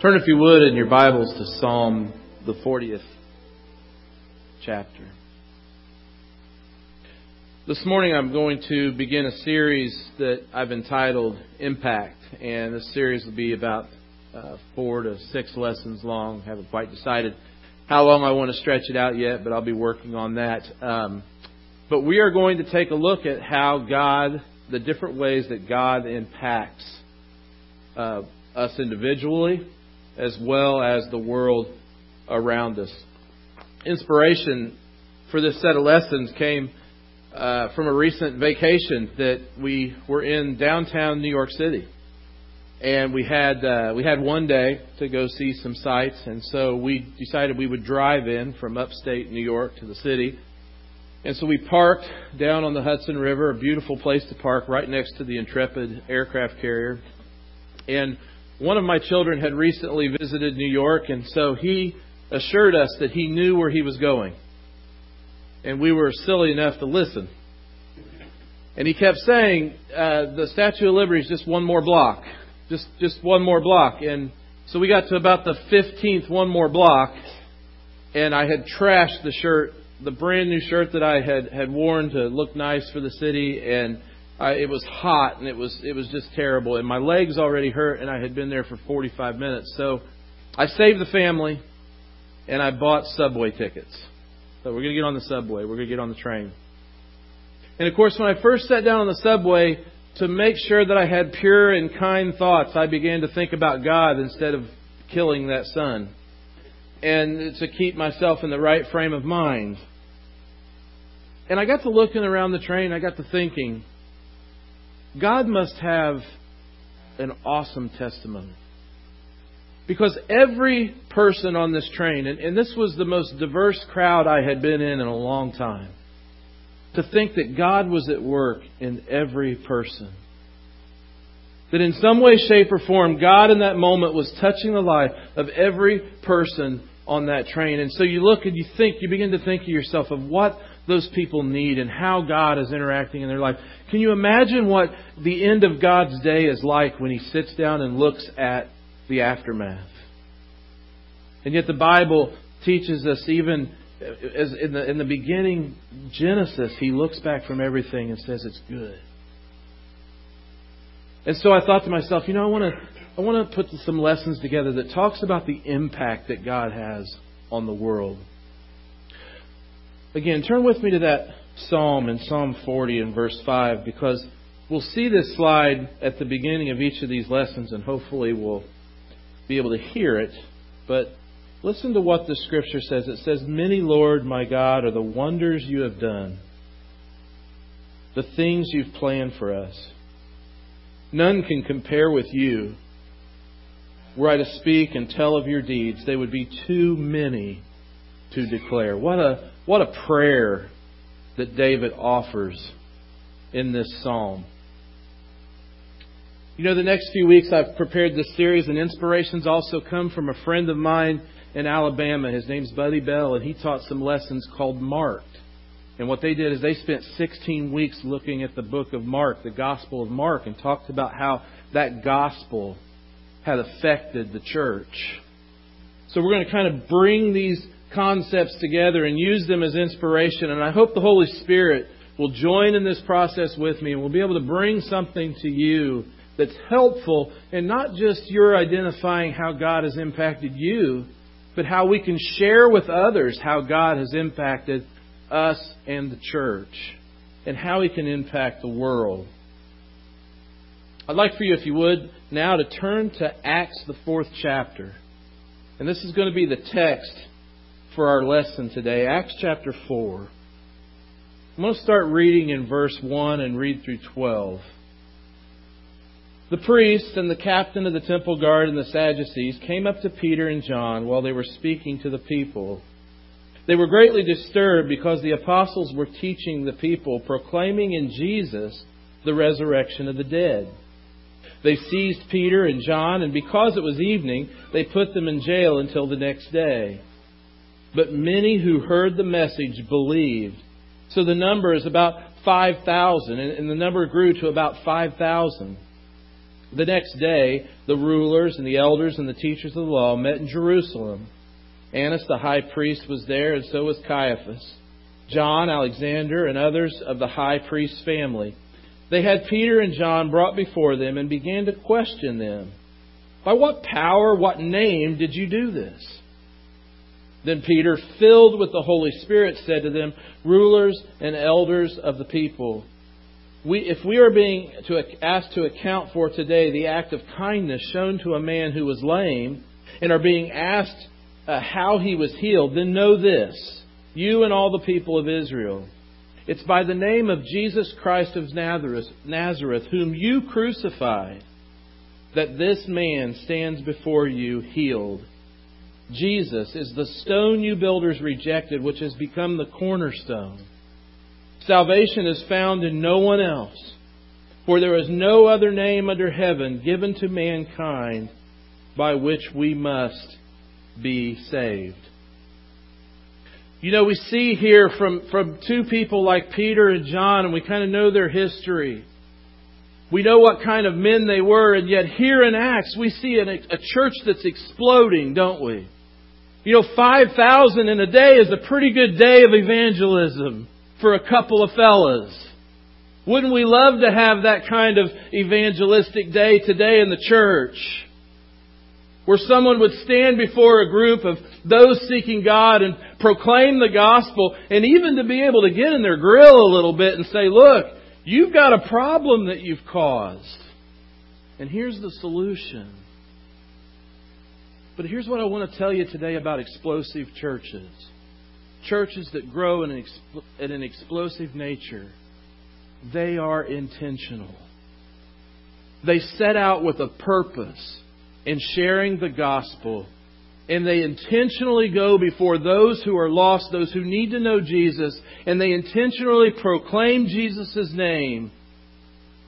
Turn, if you would, in your Bibles to Psalm, the 40th chapter. This morning I'm going to begin a series that I've entitled Impact, and this series will be about uh, four to six lessons long. I haven't quite decided how long I want to stretch it out yet, but I'll be working on that. Um, but we are going to take a look at how God, the different ways that God impacts uh, us individually as well as the world around us. Inspiration for this set of lessons came uh, from a recent vacation that we were in downtown New York City, and we had uh, we had one day to go see some sights, and so we decided we would drive in from upstate New York to the city. And so we parked down on the Hudson River, a beautiful place to park right next to the Intrepid aircraft carrier. And one of my children had recently visited New York, and so he assured us that he knew where he was going. And we were silly enough to listen. And he kept saying, uh, the Statue of Liberty is just one more block. Just, just one more block. And so we got to about the 15th one more block, and I had trashed the shirt, the brand new shirt that I had, had worn to look nice for the city, and I, it was hot and it was it was just terrible, and my legs already hurt, and I had been there for 45 minutes. So I saved the family, and I bought subway tickets. So we're to get on the subway. We're to get on the train. And of course, when I first sat down on the subway, to make sure that I had pure and kind thoughts, I began to think about God instead of killing that son. And to keep myself in the right frame of mind. And I got to looking around the train, I got to thinking, God must have an awesome testimony. Because every person on this train, and, and, this was the most diverse crowd I had been in in a long time, to think that God was at work in every person. That in some way, shape, or form, God in that moment was touching the life of every person on that train. And so you look and you think, you begin to think to yourself of what those people need and how God is interacting in their life. Can you imagine what the end of God's day is like when He sits down and looks at the aftermath? And yet the Bible teaches us even as in the in the beginning Genesis, He looks back from everything and says it's good. And so I thought to myself, you know, I want to I want to put some lessons together that talks about the impact that God has on the world. Again, turn with me to that psalm in Psalm 40 and verse 5 because we'll see this slide at the beginning of each of these lessons and hopefully we'll be able to hear it. But listen to what the scripture says. It says, Many, Lord, my God, are the wonders you have done, the things you've planned for us. None can compare with you. Were I to speak and tell of your deeds, they would be too many to declare. What a what a prayer that David offers in this psalm. You know, the next few weeks I've prepared this series, and inspirations also come from a friend of mine in Alabama. His name's Buddy Bell, and he taught some lessons called Marked. And what they did is they spent 16 weeks looking at the book of Mark, the Gospel of Mark, and talked about how that gospel had affected the church. So we're going to kind of bring these concepts together and use them as inspiration. And I hope the Holy Spirit will join in this process with me and we'll be able to bring something to you that's helpful and not just your identifying how God has impacted you, but how we can share with others how God has impacted us and the church and how He can impact the world. I'd like for you, if you would, now to turn to Acts, the fourth chapter. And this is going to be the text for our lesson today, Acts chapter 4. I'm going to start reading in verse 1 and read through 12. The priests and the captain of the temple guard and the Sadducees came up to Peter and John while they were speaking to the people. They were greatly disturbed because the apostles were teaching the people, proclaiming in Jesus the resurrection of the dead. They seized Peter and John, and because it was evening, they put them in jail until the next day. But many who heard the message believed. So the number is about 5,000, and the number grew to about 5,000. The next day, the rulers and the elders and the teachers of the law met in Jerusalem. Annas the high priest was there, and so was Caiaphas, John, Alexander, and others of the high priest's family. They had Peter and John brought before them and began to question them. By what power, what name did you do this? Then Peter, filled with the Holy Spirit, said to them, Rulers and elders of the people, we, if we are being to, asked to account for today the act of kindness shown to a man who was lame, and are being asked uh, how he was healed, then know this, you and all the people of Israel. It's by the name of Jesus Christ of Nazareth, Nazareth, whom you crucified, that this man stands before you healed. Jesus is the stone you builders rejected, which has become the cornerstone. Salvation is found in no one else, for there is no other name under heaven given to mankind by which we must be saved. You know, we see here from, from two people like Peter and John, and we kind of know their history. We know what kind of men they were, and yet here in Acts, we see a, a church that's exploding, don't we? You know, 5,000 in a day is a pretty good day of evangelism for a couple of fellas. Wouldn't we love to have that kind of evangelistic day today in the church? Where someone would stand before a group of those seeking God and proclaim the gospel and even to be able to get in their grill a little bit and say, look, you've got a problem that you've caused. And here's the solution. But here's what I want to tell you today about explosive churches churches that grow in an, in an explosive nature, they are intentional. They set out with a purpose in sharing the gospel, and they intentionally go before those who are lost, those who need to know Jesus, and they intentionally proclaim Jesus' name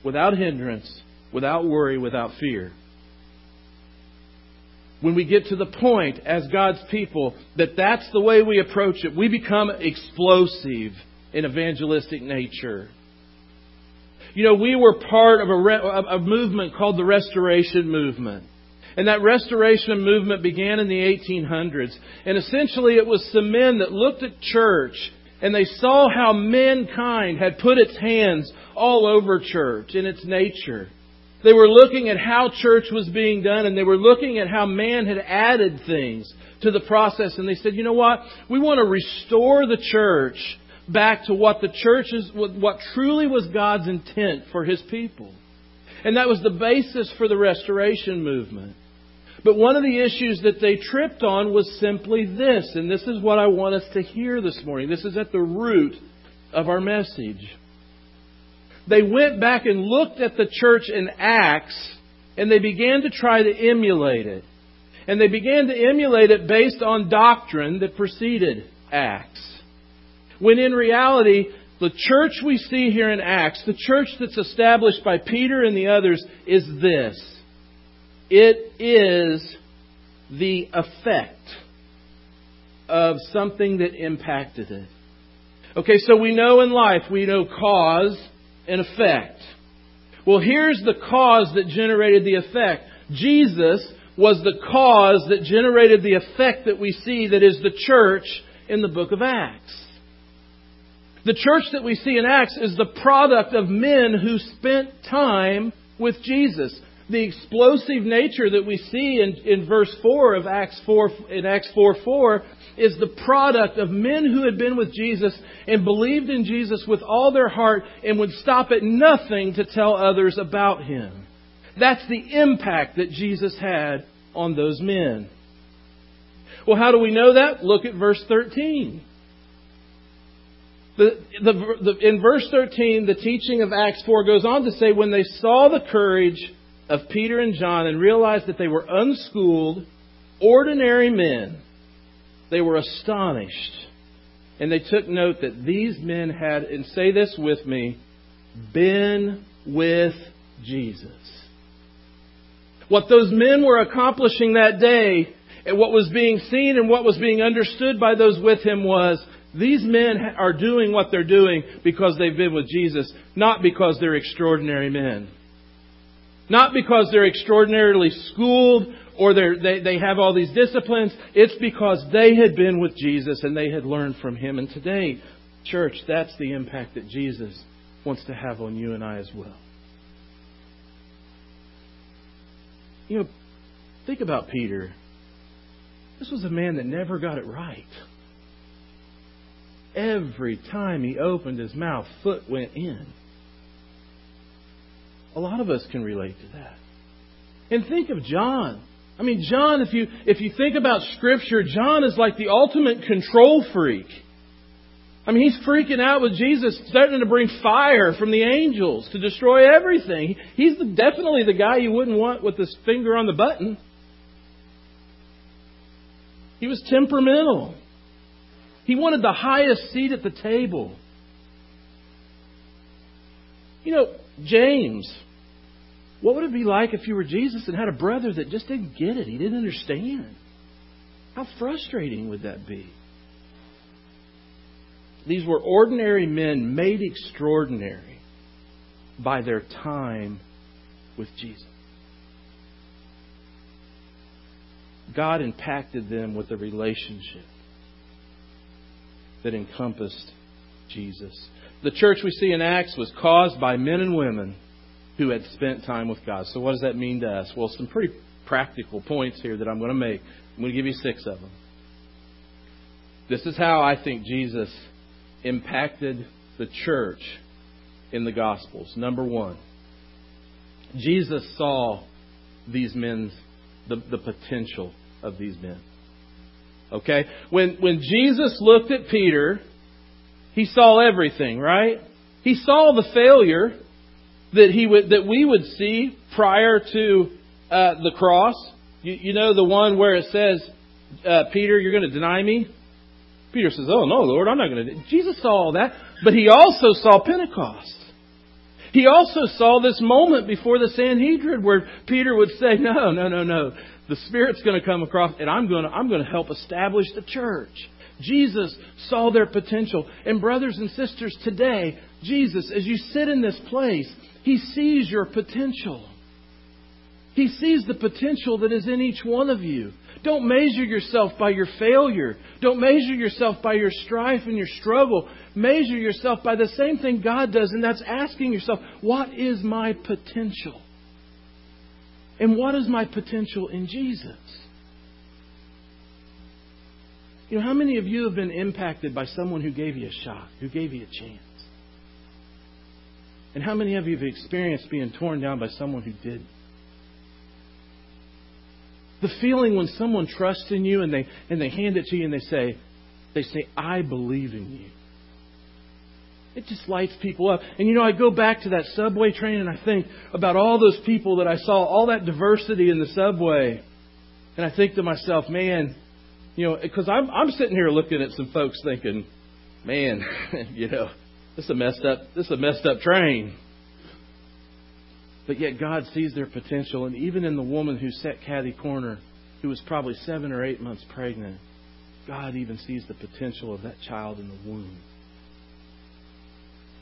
without hindrance, without worry, without fear when we get to the point as God's people that that's the way we approach it, we become explosive in evangelistic nature. You know, we were part of a, re- a movement called the Restoration Movement. And that restoration movement began in the 1800s. And essentially it was some men that looked at church and they saw how mankind had put its hands all over church in its nature. They were looking at how church was being done and they were looking at how man had added things to the process and they said, you know what? We want to restore the church back to what the church is, what truly was God's intent for His people. And that was the basis for the restoration movement. But one of the issues that they tripped on was simply this, and this is what I want us to hear this morning. This is at the root of our message they went back and looked at the church in Acts and they began to try to emulate it. And they began to emulate it based on doctrine that preceded Acts. When in reality, the church we see here in Acts, the church that's established by Peter and the others, is this. It is the effect of something that impacted it. Okay, so we know in life, we know cause, and effect. Well, here's the cause that generated the effect. Jesus was the cause that generated the effect that we see that is the church in the book of Acts. The church that we see in Acts is the product of men who spent time with Jesus. The explosive nature that we see in, in verse 4 of Acts 4, in Acts 4 4 is the product of men who had been with Jesus and believed in Jesus with all their heart and would stop at nothing to tell others about him. That's the impact that Jesus had on those men. Well, how do we know that? Look at verse 13. The, the, the, in verse 13, the teaching of Acts 4 goes on to say, when they saw the courage of Peter and John and realized that they were unschooled, ordinary men, they were astonished. And they took note that these men had, and say this with me, been with Jesus. What those men were accomplishing that day, and what was being seen and what was being understood by those with him was these men are doing what they're doing because they've been with Jesus, not because they're extraordinary men. Not because they're extraordinarily schooled or they, they have all these disciplines. It's because they had been with Jesus and they had learned from Him. And today, church, that's the impact that Jesus wants to have on you and I as well. You know, think about Peter. This was a man that never got it right. Every time he opened his mouth, foot went in. A lot of us can relate to that. And think of John. I mean, John, if you, if you think about Scripture, John is like the ultimate control freak. I mean, he's freaking out with Jesus, starting to bring fire from the angels to destroy everything. He's the, definitely the guy you wouldn't want with his finger on the button. He was temperamental. He wanted the highest seat at the table. You know, James, what would it be like if you were Jesus and had a brother that just didn't get it? He didn't understand. How frustrating would that be? These were ordinary men made extraordinary by their time with Jesus. God impacted them with a relationship that encompassed Jesus. The church we see in Acts was caused by men and women who had spent time with God. So, what does that mean to us? Well, some pretty practical points here that I'm going to make. I'm going to give you six of them. This is how I think Jesus impacted the church in the Gospels. Number one, Jesus saw these men's the, the potential of these men. Okay? When when Jesus looked at Peter, he saw everything, right? He saw the failure that he would that we would see prior to uh, the cross. You, you, know the one where it says, uh, "Peter, you're going to deny me." Peter says, "Oh no, Lord, I'm not going to." Jesus saw all that, but he also saw Pentecost. He also saw this moment before the Sanhedrin where Peter would say, "No, no, no, no. The Spirit's going to come across, and I'm going to I'm going to help establish the church." Jesus saw their potential. And brothers and sisters, today, Jesus, as you sit in this place, He sees your potential. He sees the potential that is in each one of you. Don't measure yourself by your failure. Don't measure yourself by your strife and your struggle. Measure yourself by the same thing God does, and that's asking yourself, what is my potential? And what is my potential in Jesus? You know, how many of you have been impacted by someone who gave you a shot, who gave you a chance? And how many of you have experienced being torn down by someone who did? The feeling when someone trusts in you and they and they hand it to you and they say, they say, I believe in you. It just lights people up. And you know, I go back to that subway train and I think about all those people that I saw, all that diversity in the subway. And I think to myself, man, you know, because I'm I'm sitting here looking at some folks thinking, man, you know, this is a messed up this is a messed up train. But yet God sees their potential, and even in the woman who set Kathy Corner, who was probably seven or eight months pregnant, God even sees the potential of that child in the womb.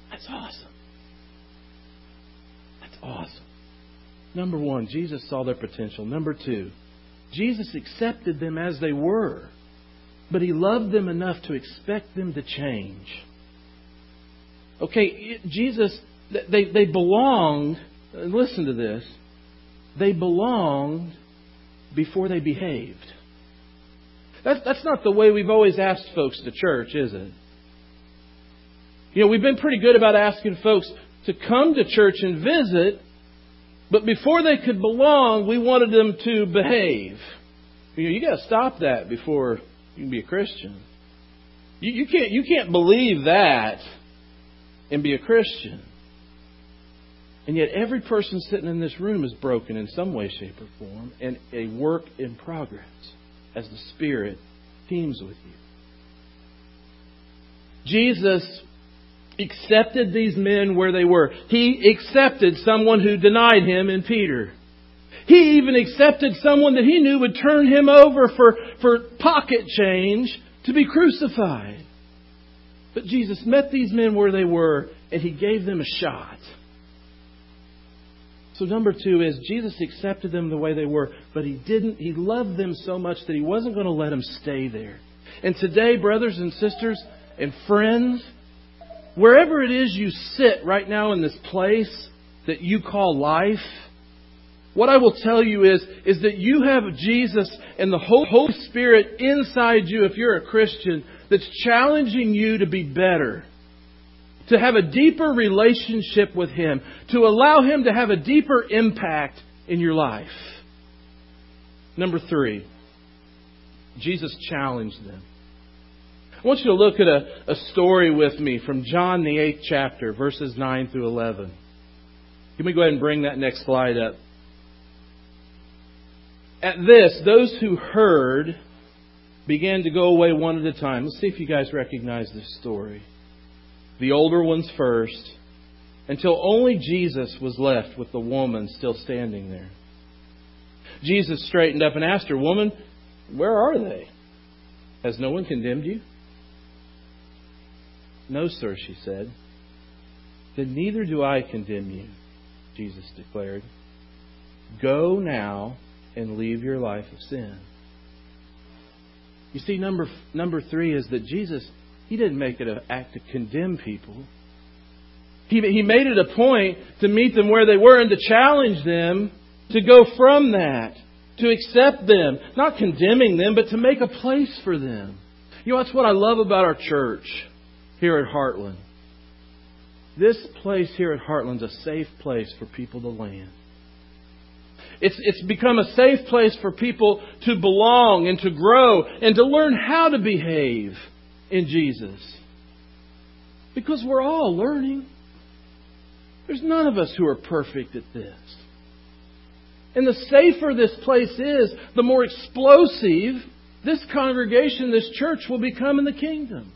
That's awesome. That's awesome. Number one, Jesus saw their potential. Number two, Jesus accepted them as they were, but he loved them enough to expect them to change. Okay, Jesus, they, they belonged, listen to this, they belonged before they behaved. That's, that's not the way we've always asked folks to church, is it? You know, we've been pretty good about asking folks to come to church and visit, but before they could belong, we wanted them to behave. You, know, you got to stop that before you can be a Christian. You, you can't you can't believe that and be a Christian. And yet, every person sitting in this room is broken in some way, shape, or form, and a work in progress as the Spirit teams with you. Jesus accepted these men where they were. He accepted someone who denied him in Peter. He even accepted someone that he knew would turn him over for, for pocket change to be crucified. But Jesus met these men where they were and he gave them a shot. So, number two is Jesus accepted them the way they were, but he didn't. He loved them so much that he wasn't going to let them stay there. And today, brothers and sisters and friends, wherever it is you sit right now in this place that you call life, what I will tell you is, is that you have Jesus and the Holy Spirit inside you, if you're a Christian, that's challenging you to be better to have a deeper relationship with Him, to allow Him to have a deeper impact in your life. Number three, Jesus challenged them. I want you to look at a, a story with me from John, the eighth chapter, verses 9 through 11. Can we go ahead and bring that next slide up? At this, those who heard began to go away one at a time. Let's see if you guys recognize this story the older ones first, until only Jesus was left with the woman still standing there. Jesus straightened up and asked her, Woman, where are they? Has no one condemned you? No, sir, she said. Then neither do I condemn you, Jesus declared. Go now and leave your life of sin. You see, number, number three is that Jesus he didn't make it an act to condemn people. He, he made it a point to meet them where they were and to challenge them to go from that, to accept them, not condemning them, but to make a place for them. You know, that's what I love about our church here at Heartland. This place here at Heartland's a safe place for people to land. It's, it's become a safe place for people to belong and to grow and to learn how to behave in Jesus. Because we're all learning. There's none of us who are perfect at this. And the safer this place is, the more explosive this congregation, this church will become in the kingdom.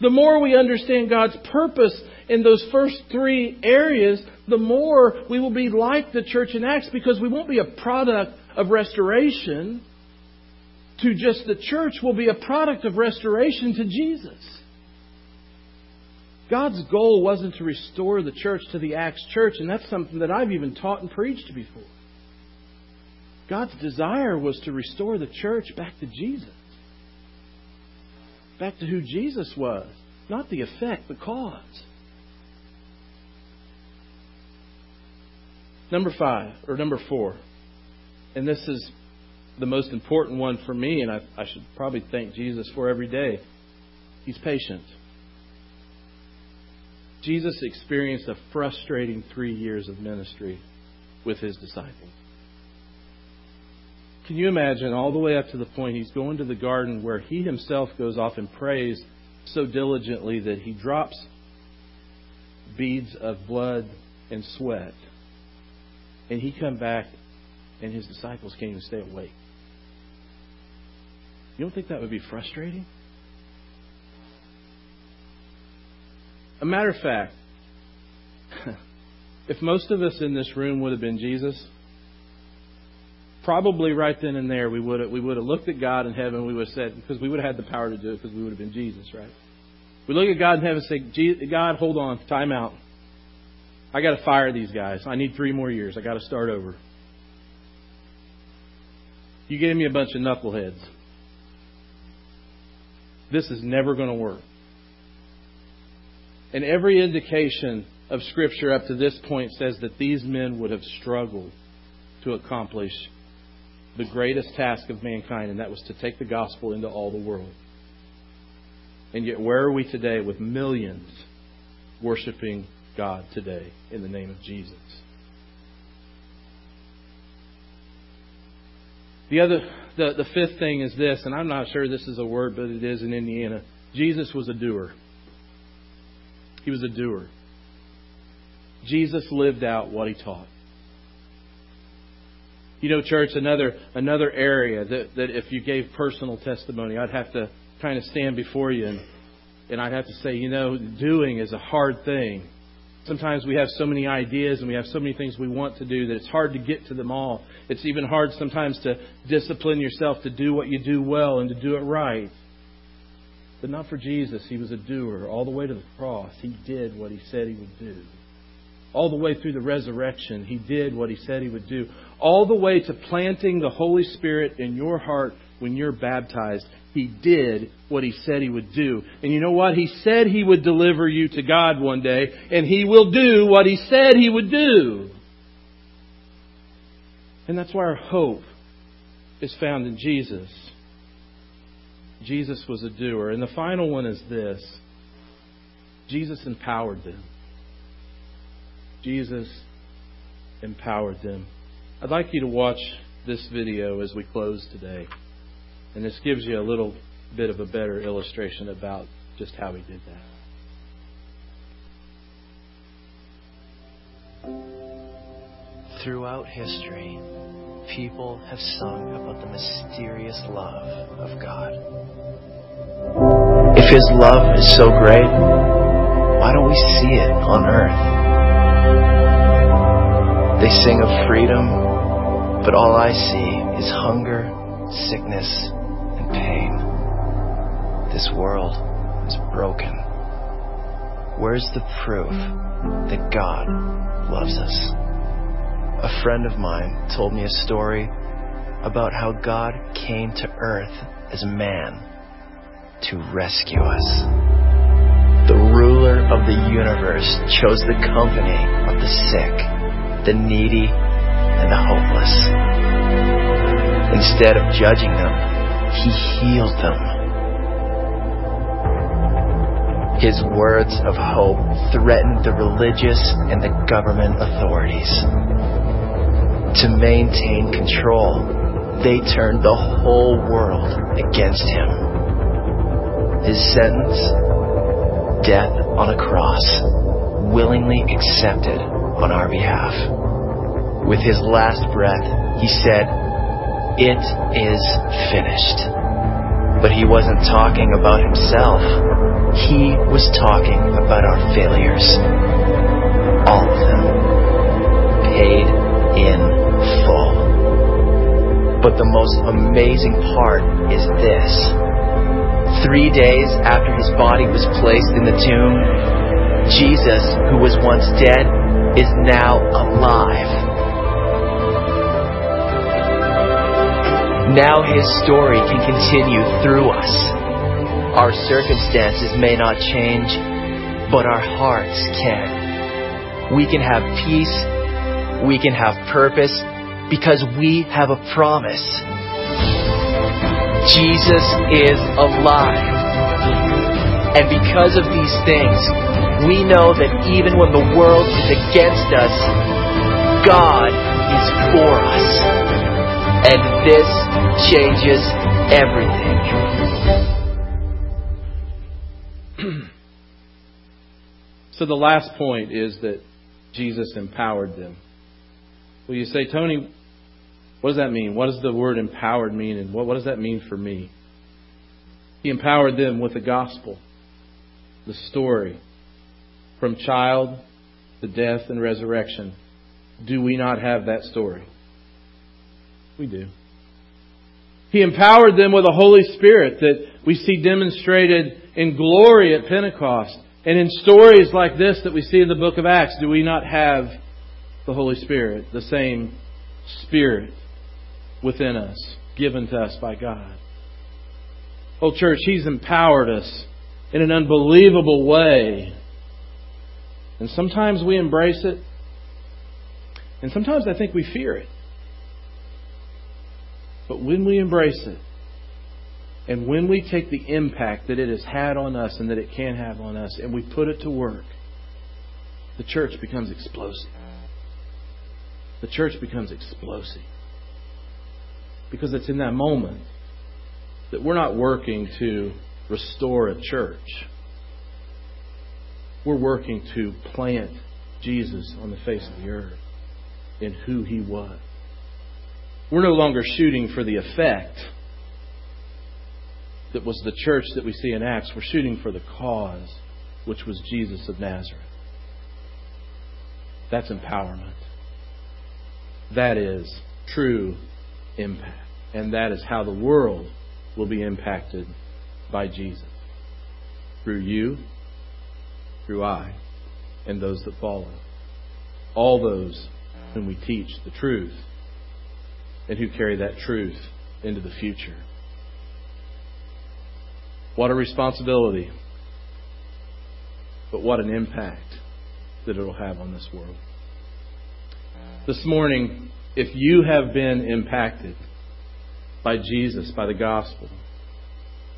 The more we understand God's purpose in those first three areas, the more we will be like the church in Acts because we won't be a product of restoration to just the church will be a product of restoration to Jesus. God's goal wasn't to restore the church to the Acts church, and that's something that I've even taught and preached before. God's desire was to restore the church back to Jesus. Back to who Jesus was, not the effect, the cause. Number five, or number four, and this is the most important one for me, and I, I should probably thank Jesus for every day. He's patient. Jesus experienced a frustrating three years of ministry with his disciples. Can you imagine all the way up to the point he's going to the garden where he himself goes off and prays so diligently that he drops beads of blood and sweat. And he come back and his disciples can't even stay awake. You don't think that would be frustrating? A matter of fact, if most of us in this room would have been Jesus, probably right then and there we would have, we would have looked at God in heaven. We would have said because we would have had the power to do it because we would have been Jesus, right? We look at God in heaven and say, "God, hold on, time out. I got to fire these guys. I need three more years. I got to start over. You gave me a bunch of knuckleheads. This is never going to work. And every indication of Scripture up to this point says that these men would have struggled to accomplish the greatest task of mankind, and that was to take the gospel into all the world. And yet, where are we today with millions worshiping God today in the name of Jesus? The other, the, the fifth thing is this, and I'm not sure this is a word, but it is in Indiana. Jesus was a doer. He was a doer. Jesus lived out what he taught. You know, church, another another area that, that if you gave personal testimony, I'd have to kind of stand before you and, and I'd have to say, you know, doing is a hard thing. Sometimes we have so many ideas and we have so many things we want to do that it's hard to get to them all. It's even hard sometimes to discipline yourself to do what you do well and to do it right. But not for Jesus. He was a doer all the way to the cross. He did what he said he would do. All the way through the resurrection, He did what He said He would do. All the way to planting the Holy Spirit in your heart when you're baptized, He did what He said He would do. And you know what? He said He would deliver you to God one day, and He will do what He said He would do. And that's why our hope is found in Jesus. Jesus was a doer. And the final one is this Jesus empowered them. Jesus empowered them. I'd like you to watch this video as we close today. And this gives you a little bit of a better illustration about just how he did that. Throughout history, people have sung about the mysterious love of God. If His love is so great, why don't we see it on earth? They sing of freedom, but all I see is hunger, sickness, and pain. This world is broken. Where's the proof that God loves us? A friend of mine told me a story about how God came to earth as man to rescue us. The ruler of the universe chose the company of the sick, the needy, and the hopeless. Instead of judging them, he healed them. His words of hope threatened the religious and the government authorities to maintain control, they turned the whole world against him. His sentence? Death on a cross, willingly accepted on our behalf. With his last breath, he said, It is finished. But he wasn't talking about himself. He was talking about our failures. All of them. Paid in full. But the most amazing part is this. Three days after his body was placed in the tomb, Jesus, who was once dead, is now alive. Now his story can continue through us. Our circumstances may not change, but our hearts can. We can have peace we can have purpose because we have a promise. Jesus is alive. And because of these things, we know that even when the world is against us, God is for us. And this changes everything. so the last point is that Jesus empowered them. Well, you say, Tony, what does that mean? What does the word empowered mean? And what, what does that mean for me? He empowered them with the gospel, the story, from child to death and resurrection. Do we not have that story? We do. He empowered them with the Holy Spirit that we see demonstrated in glory at Pentecost. And in stories like this that we see in the book of Acts, do we not have the Holy Spirit, the same Spirit within us, given to us by God. Oh, church, He's empowered us in an unbelievable way. And sometimes we embrace it, and sometimes I think we fear it. But when we embrace it, and when we take the impact that it has had on us and that it can have on us, and we put it to work, the church becomes explosive the church becomes explosive. Because it's in that moment that we're not working to restore a church. We're working to plant Jesus on the face of the earth in who he was. We're no longer shooting for the effect that was the church that we see in Acts. We're shooting for the cause, which was Jesus of Nazareth. That's empowerment. That is true impact. And that is how the world will be impacted by Jesus. Through you, through I, and those that follow. all those whom we teach the truth and who carry that truth into the future. What a responsibility, but what an impact that it'll have on this world. This morning, if you have been impacted by Jesus, by the gospel,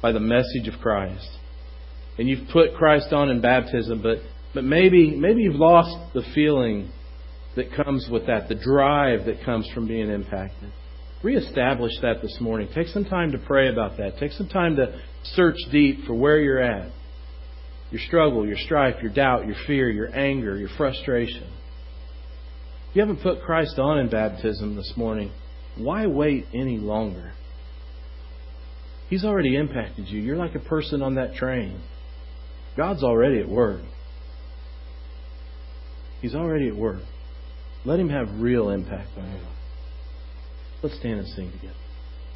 by the message of Christ, and you've put Christ on in baptism, but, but maybe, maybe you've lost the feeling that comes with that, the drive that comes from being impacted. Reestablish that this morning. Take some time to pray about that. Take some time to search deep for where you're at. Your struggle, your strife, your doubt, your fear, your anger, your frustration. If you haven't put Christ on in baptism this morning, why wait any longer? He's already impacted you. You're like a person on that train. God's already at work. He's already at work. Let Him have real impact on life. Let's stand and sing together.